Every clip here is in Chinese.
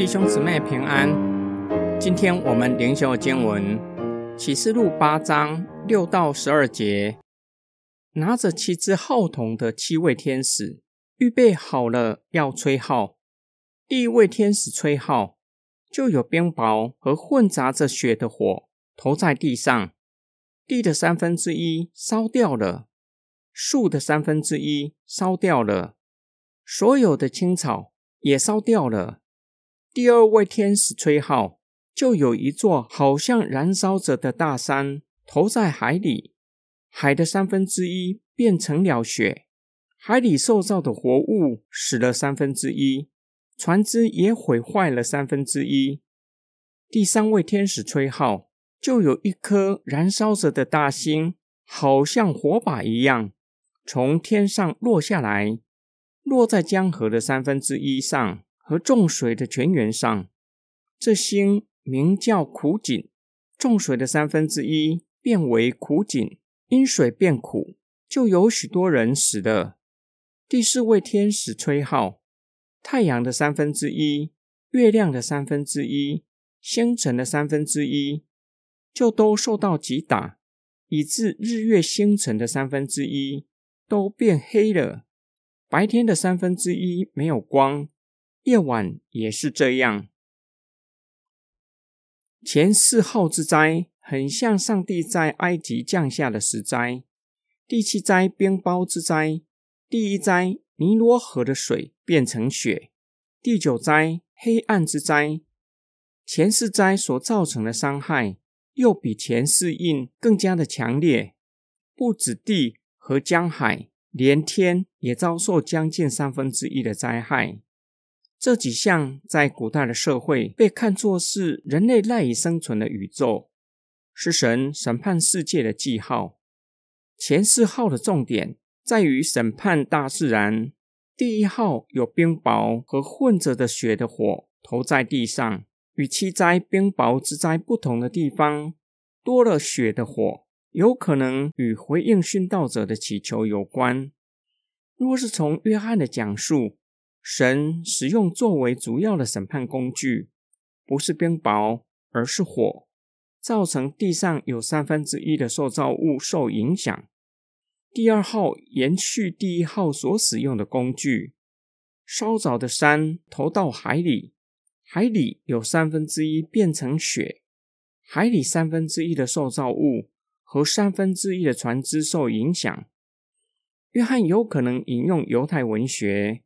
弟兄姊妹平安。今天我们灵修经文启示录八章六到十二节，拿着七只号筒的七位天使预备好了要吹号。第一位天使吹号，就有冰雹和混杂着雪的火投在地上，地的三分之一烧掉了，树的三分之一烧掉了，所有的青草也烧掉了。第二位天使吹号，就有一座好像燃烧着的大山投在海里，海的三分之一变成了雪，海里受造的活物死了三分之一，船只也毁坏了三分之一。第三位天使吹号，就有一颗燃烧着的大星，好像火把一样，从天上落下来，落在江河的三分之一上。和众水的泉源上，这星名叫苦井。众水的三分之一变为苦井，因水变苦，就有许多人死了。第四位天使吹号，太阳的三分之一、月亮的三分之一、星辰的三分之一，就都受到击打，以致日月星辰的三分之一都变黑了。白天的三分之一没有光。夜晚也是这样。前四号之灾很像上帝在埃及降下的十灾。第七灾冰雹之灾，第一灾尼罗河的水变成雪，第九灾黑暗之灾。前四灾所造成的伤害，又比前四印更加的强烈。不止地和江海，连天也遭受将近三分之一的灾害。这几项在古代的社会被看作是人类赖以生存的宇宙，是神审判世界的记号。前四号的重点在于审判大自然。第一号有冰雹和混着的雪的火投在地上，与七灾冰雹之灾不同的地方，多了雪的火，有可能与回应殉道者的祈求有关。若是从约翰的讲述。神使用作为主要的审判工具，不是冰雹，而是火，造成地上有三分之一的受造物受影响。第二号延续第一号所使用的工具，烧着的山投到海里，海里有三分之一变成雪，海里三分之一的受造物和三分之一的船只受影响。约翰有可能引用犹太文学。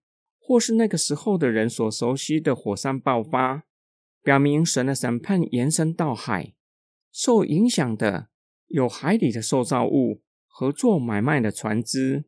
或是那个时候的人所熟悉的火山爆发，表明神的审判延伸到海，受影响的有海里的受造物和做买卖的船只。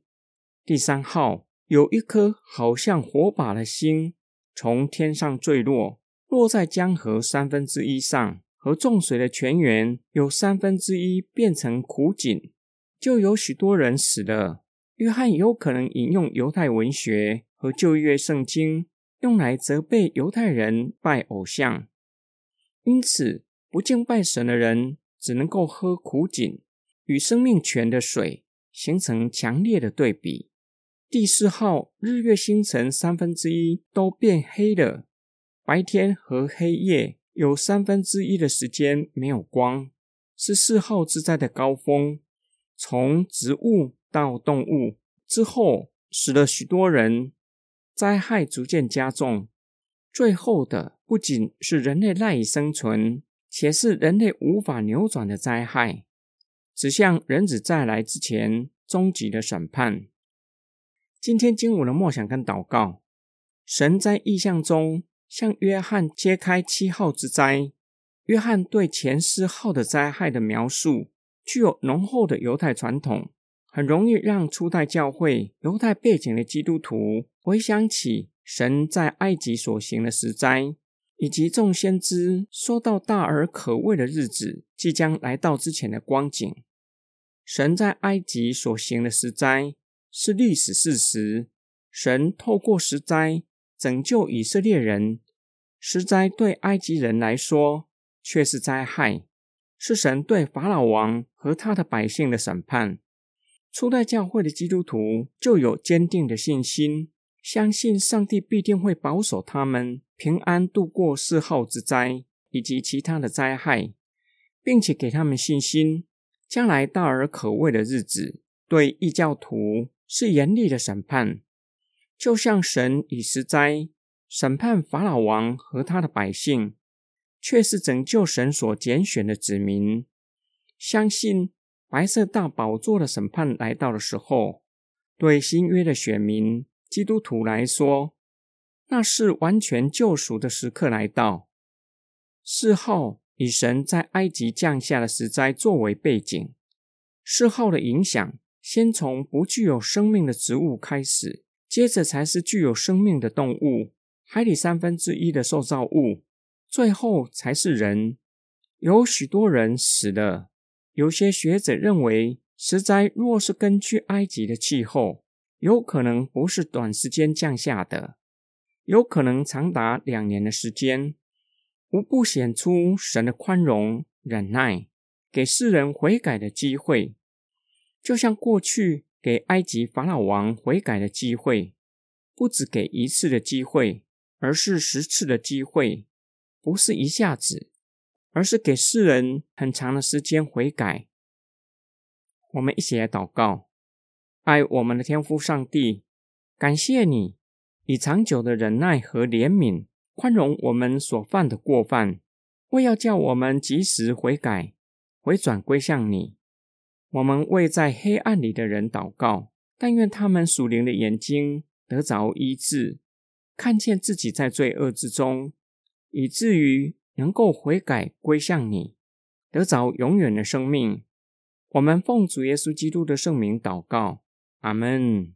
第三号有一颗好像火把的星从天上坠落，落在江河三分之一上，和众水的泉源有三分之一变成苦井，就有许多人死了。约翰有可能引用犹太文学。和旧约圣经用来责备犹太人拜偶像，因此不敬拜神的人只能够喝苦井，与生命泉的水形成强烈的对比。第四号日月星辰三分之一都变黑了，白天和黑夜有三分之一的时间没有光，是四号之灾的高峰。从植物到动物之后，死了许多人。灾害逐渐加重，最后的不仅是人类赖以生存，且是人类无法扭转的灾害，指向人子再来之前终极的审判。今天经文的默想跟祷告，神在意象中向约翰揭开七号之灾。约翰对前四号的灾害的描述，具有浓厚的犹太传统。很容易让初代教会犹太背景的基督徒回想起神在埃及所行的十灾，以及众先知说到大而可畏的日子即将来到之前的光景。神在埃及所行的十灾是历史事实，神透过十灾拯救以色列人。十灾对埃及人来说却是灾害，是神对法老王和他的百姓的审判。初代教会的基督徒就有坚定的信心，相信上帝必定会保守他们，平安度过四号之灾以及其他的灾害，并且给他们信心，将来大而可畏的日子，对异教徒是严厉的审判，就像神以十灾审判法老王和他的百姓，却是拯救神所拣选的子民。相信白色大宝座的审判来到的时候，对新约的选民基督徒来说。那是完全救赎的时刻来到。四号以神在埃及降下的石灾作为背景，四号的影响先从不具有生命的植物开始，接着才是具有生命的动物，海里三分之一的受造物，最后才是人。有许多人死了。有些学者认为，石灾若是根据埃及的气候，有可能不是短时间降下的。有可能长达两年的时间，无不显出神的宽容忍耐，给世人悔改的机会，就像过去给埃及法老王悔改的机会，不只给一次的机会，而是十次的机会，不是一下子，而是给世人很长的时间悔改。我们一起来祷告，爱我们的天父上帝，感谢你。以长久的忍耐和怜悯宽容我们所犯的过犯，为要叫我们及时悔改、回转归向你。我们为在黑暗里的人祷告，但愿他们属灵的眼睛得着医治，看见自己在罪恶之中，以至于能够悔改归向你，得着永远的生命。我们奉主耶稣基督的圣名祷告，Amen.